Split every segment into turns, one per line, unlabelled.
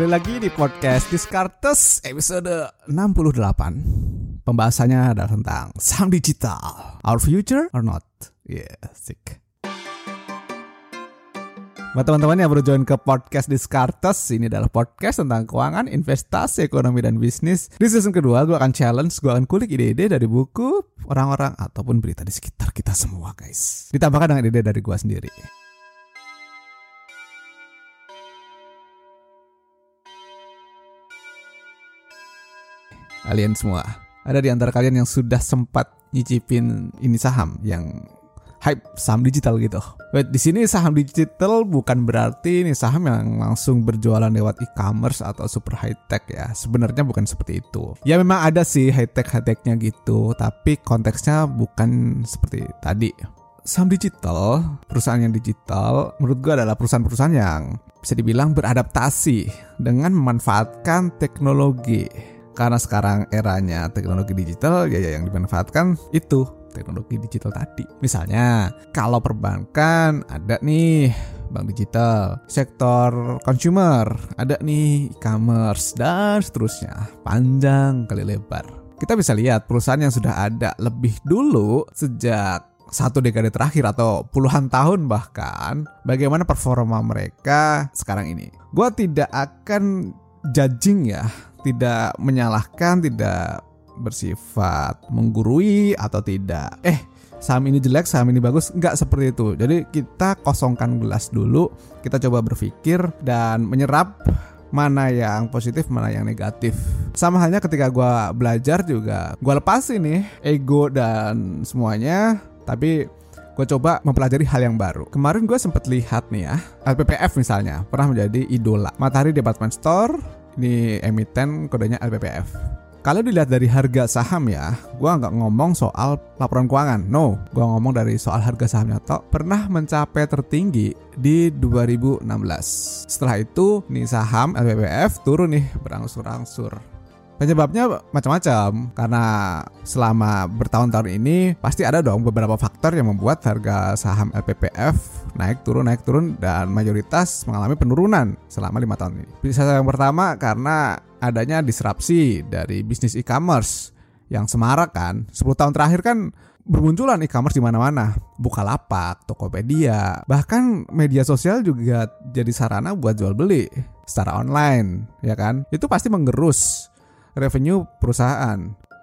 Kembali lagi di podcast Discartes episode 68. Pembahasannya adalah tentang saham digital. Our future or not? Yeah, sick. Buat teman-teman yang baru join ke podcast Discartes, ini adalah podcast tentang keuangan, investasi, ekonomi, dan bisnis. Di season kedua, gue akan challenge, gue akan kulik ide-ide dari buku, orang-orang, ataupun berita di sekitar kita semua, guys. Ditambahkan dengan ide dari gue sendiri. Kalian semua, ada di antara kalian yang sudah sempat nyicipin ini saham yang hype saham digital gitu. Wait, di sini saham digital bukan berarti ini saham yang langsung berjualan lewat e-commerce atau super high tech ya. Sebenarnya bukan seperti itu. Ya memang ada sih high tech high technya gitu, tapi konteksnya bukan seperti tadi. Saham digital, perusahaan yang digital, menurut gue adalah perusahaan-perusahaan yang bisa dibilang beradaptasi dengan memanfaatkan teknologi. Karena sekarang eranya teknologi digital, ya, ya yang dimanfaatkan itu teknologi digital tadi. Misalnya, kalau perbankan ada nih bank digital, sektor consumer ada nih e-commerce dan seterusnya. Panjang kali lebar. Kita bisa lihat perusahaan yang sudah ada lebih dulu sejak satu dekade terakhir atau puluhan tahun bahkan bagaimana performa mereka sekarang ini. Gua tidak akan judging ya, tidak menyalahkan, tidak bersifat menggurui atau tidak. Eh, saham ini jelek, saham ini bagus, nggak seperti itu. Jadi kita kosongkan gelas dulu, kita coba berpikir dan menyerap mana yang positif, mana yang negatif. Sama halnya ketika gue belajar juga, gue lepas ini ego dan semuanya, tapi gue coba mempelajari hal yang baru. Kemarin gue sempat lihat nih ya, LPPF misalnya, pernah menjadi idola. Matahari Department Store, ini emiten kodenya LPPF. Kalau dilihat dari harga saham ya, gue nggak ngomong soal laporan keuangan. No, gue ngomong dari soal harga sahamnya tok pernah mencapai tertinggi di 2016. Setelah itu, nih saham LPPF turun nih berangsur-angsur. Penyebabnya macam-macam karena selama bertahun-tahun ini pasti ada dong beberapa faktor yang membuat harga saham LPPF naik turun naik turun dan mayoritas mengalami penurunan selama lima tahun ini. Bisa yang pertama karena adanya disrupsi dari bisnis e-commerce yang semarak kan. 10 tahun terakhir kan bermunculan e-commerce di mana-mana. Bukalapak, Tokopedia, bahkan media sosial juga jadi sarana buat jual beli secara online, ya kan? Itu pasti menggerus revenue perusahaan.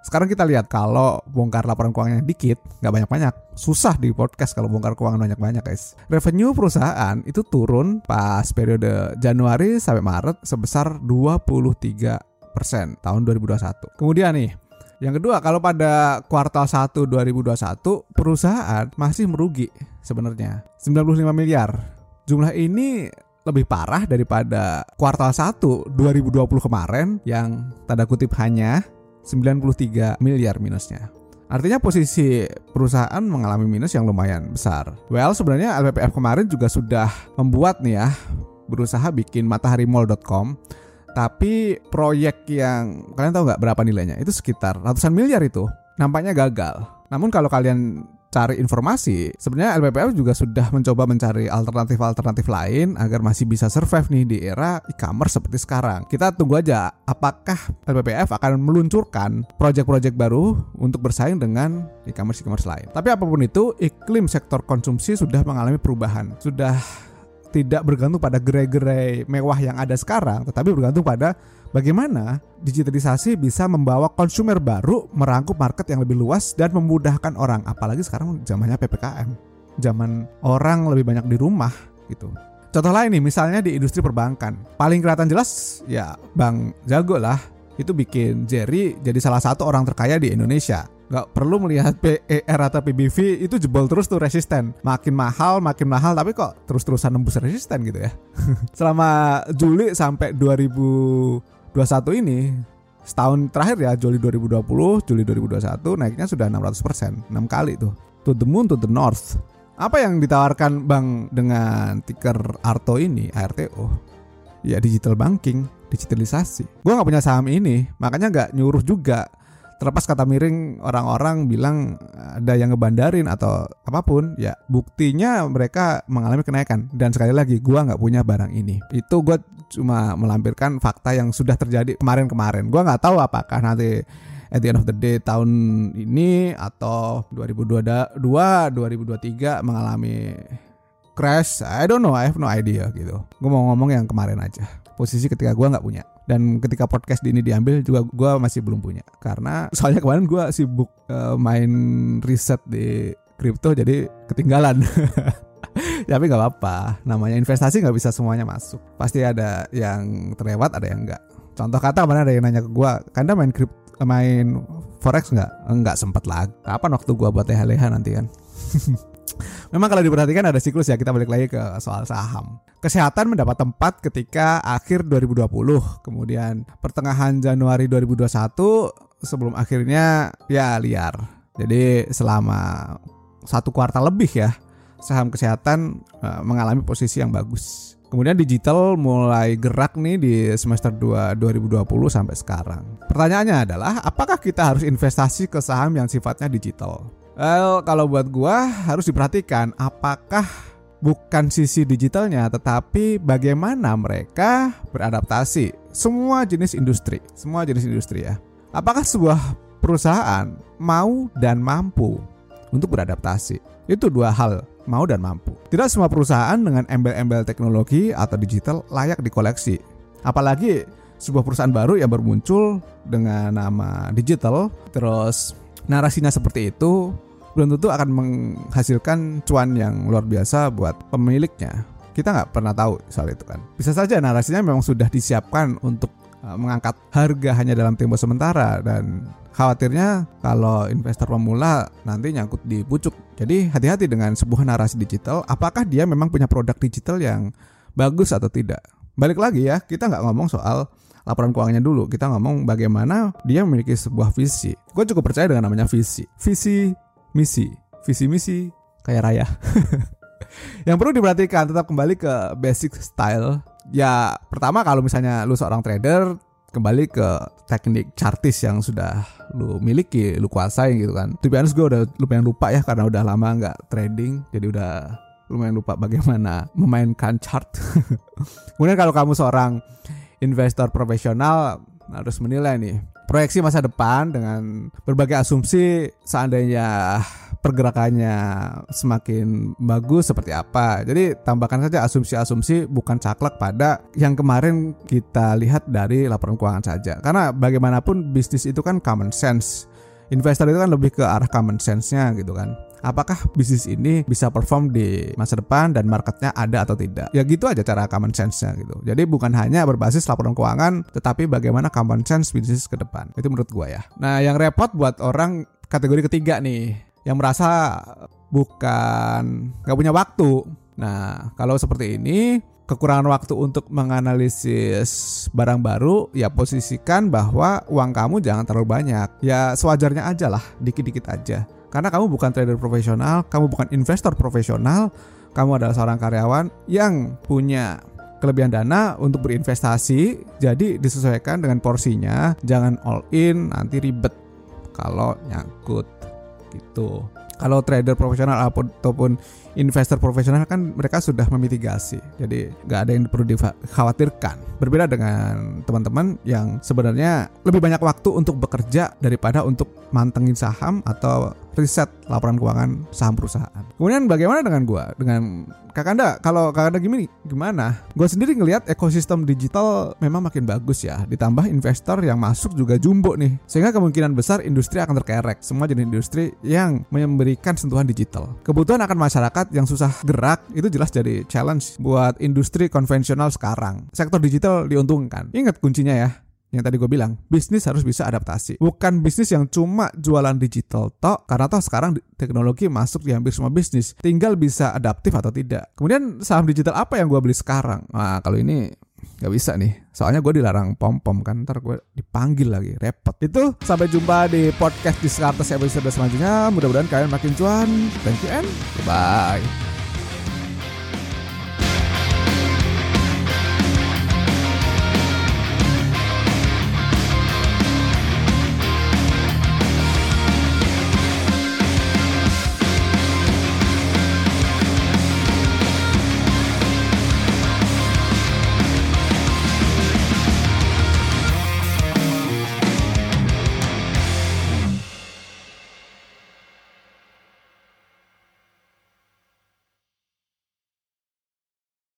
Sekarang kita lihat kalau bongkar laporan keuangannya dikit, nggak banyak-banyak. Susah di podcast kalau bongkar keuangan banyak-banyak guys. Revenue perusahaan itu turun pas periode Januari sampai Maret sebesar 23% tahun 2021. Kemudian nih, yang kedua, kalau pada kuartal 1 2021 perusahaan masih merugi sebenarnya 95 miliar. Jumlah ini lebih parah daripada kuartal 1 2020 kemarin yang tanda kutip hanya 93 miliar minusnya. Artinya posisi perusahaan mengalami minus yang lumayan besar. Well, sebenarnya LPPF kemarin juga sudah membuat nih ya berusaha bikin mataharimall.com tapi proyek yang kalian tahu nggak berapa nilainya? Itu sekitar ratusan miliar itu. Nampaknya gagal. Namun kalau kalian cari informasi, sebenarnya LPPF juga sudah mencoba mencari alternatif-alternatif lain agar masih bisa survive nih di era e-commerce seperti sekarang. Kita tunggu aja apakah LPPF akan meluncurkan proyek-proyek baru untuk bersaing dengan e-commerce e-commerce lain. Tapi apa pun itu, iklim sektor konsumsi sudah mengalami perubahan. Sudah tidak bergantung pada gerai-gerai mewah yang ada sekarang, tetapi bergantung pada bagaimana digitalisasi bisa membawa konsumer baru merangkup market yang lebih luas dan memudahkan orang. Apalagi sekarang zamannya PPKM, zaman orang lebih banyak di rumah gitu. Contoh lain nih, misalnya di industri perbankan, paling kelihatan jelas ya Bang Jago lah, itu bikin Jerry jadi salah satu orang terkaya di Indonesia nggak perlu melihat PER atau PBV itu jebol terus tuh resisten. Makin mahal makin mahal tapi kok terus-terusan nembus resisten gitu ya? Selama Juli sampai 2021 ini setahun terakhir ya Juli 2020 Juli 2021 naiknya sudah 600% 6 kali tuh. To the moon to the north. Apa yang ditawarkan bank dengan ticker Arto ini ARTO ya digital banking digitalisasi. Gue nggak punya saham ini makanya nggak nyuruh juga terlepas kata miring orang-orang bilang ada yang ngebandarin atau apa pun ya buktinya mereka mengalami kenaikan. Dan sekali lagi gua nggak punya barang ini. Itu gue cuma melampirkan fakta yang sudah terjadi kemarin-kemarin. Gua nggak tahu apakah nanti at the end of the day tahun ini atau 2022 2023 mengalami crash. I don't know I have no idea gitu. Gue mau ngomong yang kemarin aja posisi ketika gue nggak punya. Dan ketika podcast ini diambil juga gue masih belum punya. Karena soalnya kemarin gue sibuk uh, main riset di kripto jadi ketinggalan. Tapi nggak apa-apa. Namanya investasi nggak bisa semuanya masuk. Pasti ada yang terlewat ada yang enggak contoh kata kemarin ada yang nanya ke gue kanda main kripto main forex nggak? Nggak sempat lagi kapan waktu gue buat leha-leha nanti kan Memang kalau diperhatikan ada siklus ya kita balik lagi ke soal saham. Kesehatan mendapat tempat ketika akhir 2020, kemudian pertengahan Januari 2021 sebelum akhirnya ya liar. Jadi selama satu kuartal lebih ya saham kesehatan uh, mengalami posisi yang bagus. Kemudian digital mulai gerak nih di semester 2 2020 sampai sekarang. Pertanyaannya adalah apakah kita harus investasi ke saham yang sifatnya digital? Well, kalau buat gua harus diperhatikan apakah bukan sisi digitalnya tetapi bagaimana mereka beradaptasi semua jenis industri, semua jenis industri ya. Apakah sebuah perusahaan mau dan mampu untuk beradaptasi? Itu dua hal, mau dan mampu. Tidak semua perusahaan dengan embel-embel teknologi atau digital layak dikoleksi. Apalagi sebuah perusahaan baru yang bermuncul dengan nama digital, terus narasinya seperti itu belum tentu akan menghasilkan cuan yang luar biasa buat pemiliknya. Kita nggak pernah tahu soal itu kan. Bisa saja narasinya memang sudah disiapkan untuk uh, mengangkat harga hanya dalam tempo sementara dan khawatirnya kalau investor pemula nanti nyangkut di pucuk. Jadi hati-hati dengan sebuah narasi digital. Apakah dia memang punya produk digital yang bagus atau tidak? Balik lagi ya, kita nggak ngomong soal laporan keuangannya dulu. Kita ngomong bagaimana dia memiliki sebuah visi. Gue cukup percaya dengan namanya visi. Visi misi, visi misi kayak raya. yang perlu diperhatikan tetap kembali ke basic style. Ya pertama kalau misalnya lu seorang trader kembali ke teknik chartis yang sudah lu miliki, lu kuasai gitu kan. Tapi honest gue udah lumayan lupa ya karena udah lama nggak trading, jadi udah lumayan lupa bagaimana memainkan chart. Kemudian kalau kamu seorang investor profesional harus menilai nih proyeksi masa depan dengan berbagai asumsi seandainya pergerakannya semakin bagus seperti apa. Jadi tambahkan saja asumsi-asumsi bukan caklek pada yang kemarin kita lihat dari laporan keuangan saja. Karena bagaimanapun bisnis itu kan common sense. Investor itu kan lebih ke arah common sense-nya gitu kan apakah bisnis ini bisa perform di masa depan dan marketnya ada atau tidak. Ya gitu aja cara common sense-nya gitu. Jadi bukan hanya berbasis laporan keuangan, tetapi bagaimana common sense bisnis ke depan. Itu menurut gua ya. Nah yang repot buat orang kategori ketiga nih, yang merasa bukan nggak punya waktu. Nah kalau seperti ini kekurangan waktu untuk menganalisis barang baru, ya posisikan bahwa uang kamu jangan terlalu banyak. Ya sewajarnya aja lah, dikit-dikit aja. Karena kamu bukan trader profesional, kamu bukan investor profesional, kamu adalah seorang karyawan yang punya kelebihan dana untuk berinvestasi, jadi disesuaikan dengan porsinya, jangan all in nanti ribet kalau nyangkut gitu. Kalau trader profesional ataupun investor profesional kan mereka sudah memitigasi. Jadi nggak ada yang perlu dikhawatirkan. Berbeda dengan teman-teman yang sebenarnya lebih banyak waktu untuk bekerja daripada untuk mantengin saham atau riset laporan keuangan saham perusahaan. Kemudian bagaimana dengan gua? Dengan Kakanda, kalau Kakanda gimana? Gimana? Gue sendiri ngelihat ekosistem digital memang makin bagus ya. Ditambah investor yang masuk juga jumbo nih. Sehingga kemungkinan besar industri akan terkerek. Semua jenis industri yang memberikan sentuhan digital. Kebutuhan akan masyarakat yang susah gerak itu jelas jadi challenge buat industri konvensional sekarang. Sektor digital diuntungkan. Ingat kuncinya ya, yang tadi gue bilang, bisnis harus bisa adaptasi. Bukan bisnis yang cuma jualan digital tok, karena toh sekarang teknologi masuk di hampir semua bisnis. Tinggal bisa adaptif atau tidak. Kemudian saham digital apa yang gue beli sekarang? Nah kalau ini nggak bisa nih soalnya gue dilarang pom pom kan ntar gue dipanggil lagi repot itu sampai jumpa di podcast di Diskartes episode selanjutnya mudah-mudahan kalian makin cuan thank you and bye